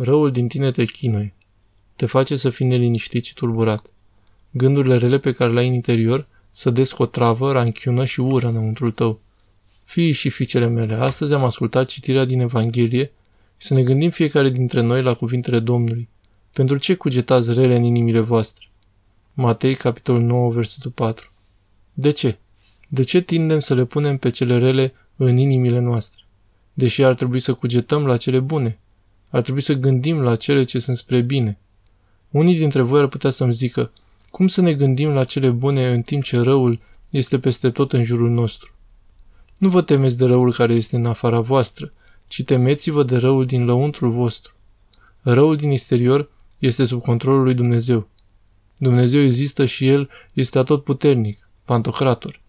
Răul din tine te chinuie. Te face să fii neliniștit și tulburat. Gândurile rele pe care le ai în interior sădesc o travă, ranchiună și ură înăuntrul tău. Fii și fiicele mele, astăzi am ascultat citirea din Evanghelie și să ne gândim fiecare dintre noi la cuvintele Domnului. Pentru ce cugetați rele în inimile voastre? Matei, capitolul 9, versetul 4. De ce? De ce tindem să le punem pe cele rele în inimile noastre? Deși ar trebui să cugetăm la cele bune. Ar trebui să gândim la cele ce sunt spre bine. Unii dintre voi ar putea să-mi zică, cum să ne gândim la cele bune în timp ce răul este peste tot în jurul nostru? Nu vă temeți de răul care este în afara voastră, ci temeți-vă de răul din lăuntrul vostru. Răul din exterior este sub controlul lui Dumnezeu. Dumnezeu există și El este atotputernic, pantocrator.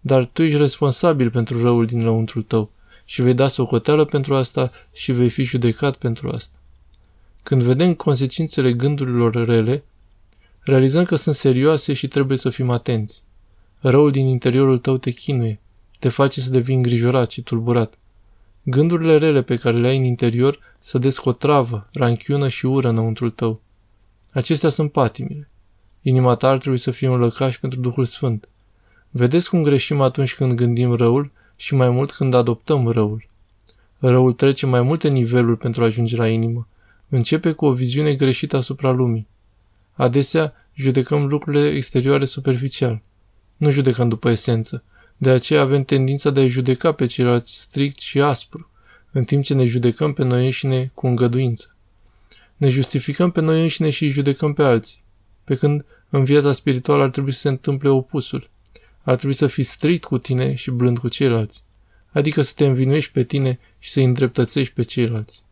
Dar tu ești responsabil pentru răul din lăuntrul tău și vei da socoteală pentru asta și vei fi judecat pentru asta. Când vedem consecințele gândurilor rele, realizăm că sunt serioase și trebuie să fim atenți. Răul din interiorul tău te chinuie, te face să devii îngrijorat și tulburat. Gândurile rele pe care le ai în interior să descotravă, ranchiună și ură înăuntrul tău. Acestea sunt patimile. Inima ta ar trebui să fie un lăcaș pentru Duhul Sfânt. Vedeți cum greșim atunci când gândim răul și mai mult când adoptăm răul. Răul trece mai multe niveluri pentru a ajunge la inimă. Începe cu o viziune greșită asupra lumii. Adesea judecăm lucrurile exterioare superficial. Nu judecăm după esență. De aceea avem tendința de a judeca pe ceilalți strict și aspru, în timp ce ne judecăm pe noi înșine cu îngăduință. Ne justificăm pe noi înșine și îi judecăm pe alții, pe când în viața spirituală ar trebui să se întâmple opusul. Ar trebui să fii strict cu tine și blând cu ceilalți, adică să te învinuiești pe tine și să-i îndreptățești pe ceilalți.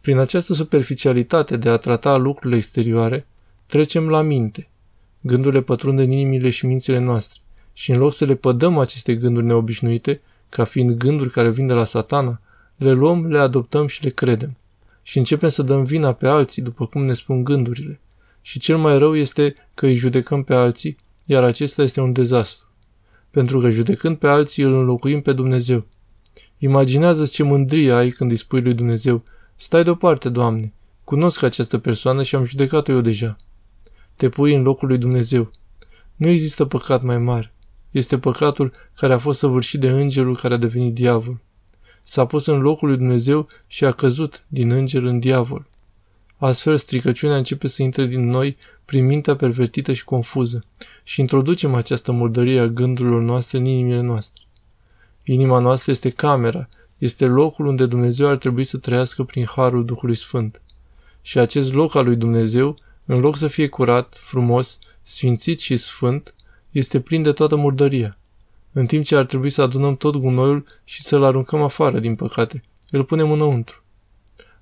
Prin această superficialitate de a trata lucrurile exterioare, trecem la minte. Gândurile pătrund în inimile și mințile noastre și în loc să le pădăm aceste gânduri neobișnuite, ca fiind gânduri care vin de la satana, le luăm, le adoptăm și le credem. Și începem să dăm vina pe alții, după cum ne spun gândurile. Și cel mai rău este că îi judecăm pe alții, iar acesta este un dezastru. Pentru că judecând pe alții îl înlocuim pe Dumnezeu. Imaginează ce mândrie ai când îi spui lui Dumnezeu, stai deoparte, Doamne, cunosc această persoană și am judecat-o eu deja. Te pui în locul lui Dumnezeu. Nu există păcat mai mare. Este păcatul care a fost săvârșit de îngerul care a devenit diavol. S-a pus în locul lui Dumnezeu și a căzut din înger în diavol. Astfel, stricăciunea începe să intre din noi prin mintea pervertită și confuză și introducem această murdărie a gândurilor noastre în inimile noastre. Inima noastră este camera, este locul unde Dumnezeu ar trebui să trăiască prin harul Duhului Sfânt. Și acest loc al lui Dumnezeu, în loc să fie curat, frumos, sfințit și sfânt, este plin de toată murdăria. În timp ce ar trebui să adunăm tot gunoiul și să-l aruncăm afară, din păcate, îl punem înăuntru.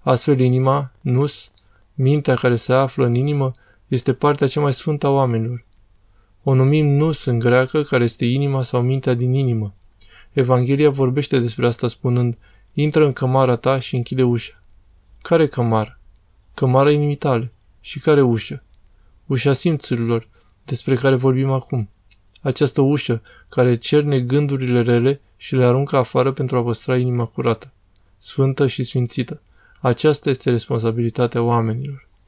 Astfel, inima, nus, mintea care se află în inimă, este partea cea mai sfântă a oamenilor. O numim nus în greacă, care este inima sau mintea din inimă. Evanghelia vorbește despre asta spunând, intră în cămara ta și închide ușa. Care cămară? Cămara inimii tale. Și care ușă? Ușa simțurilor, despre care vorbim acum această ușă care cerne gândurile rele și le aruncă afară pentru a păstra inima curată, sfântă și sfințită. Aceasta este responsabilitatea oamenilor.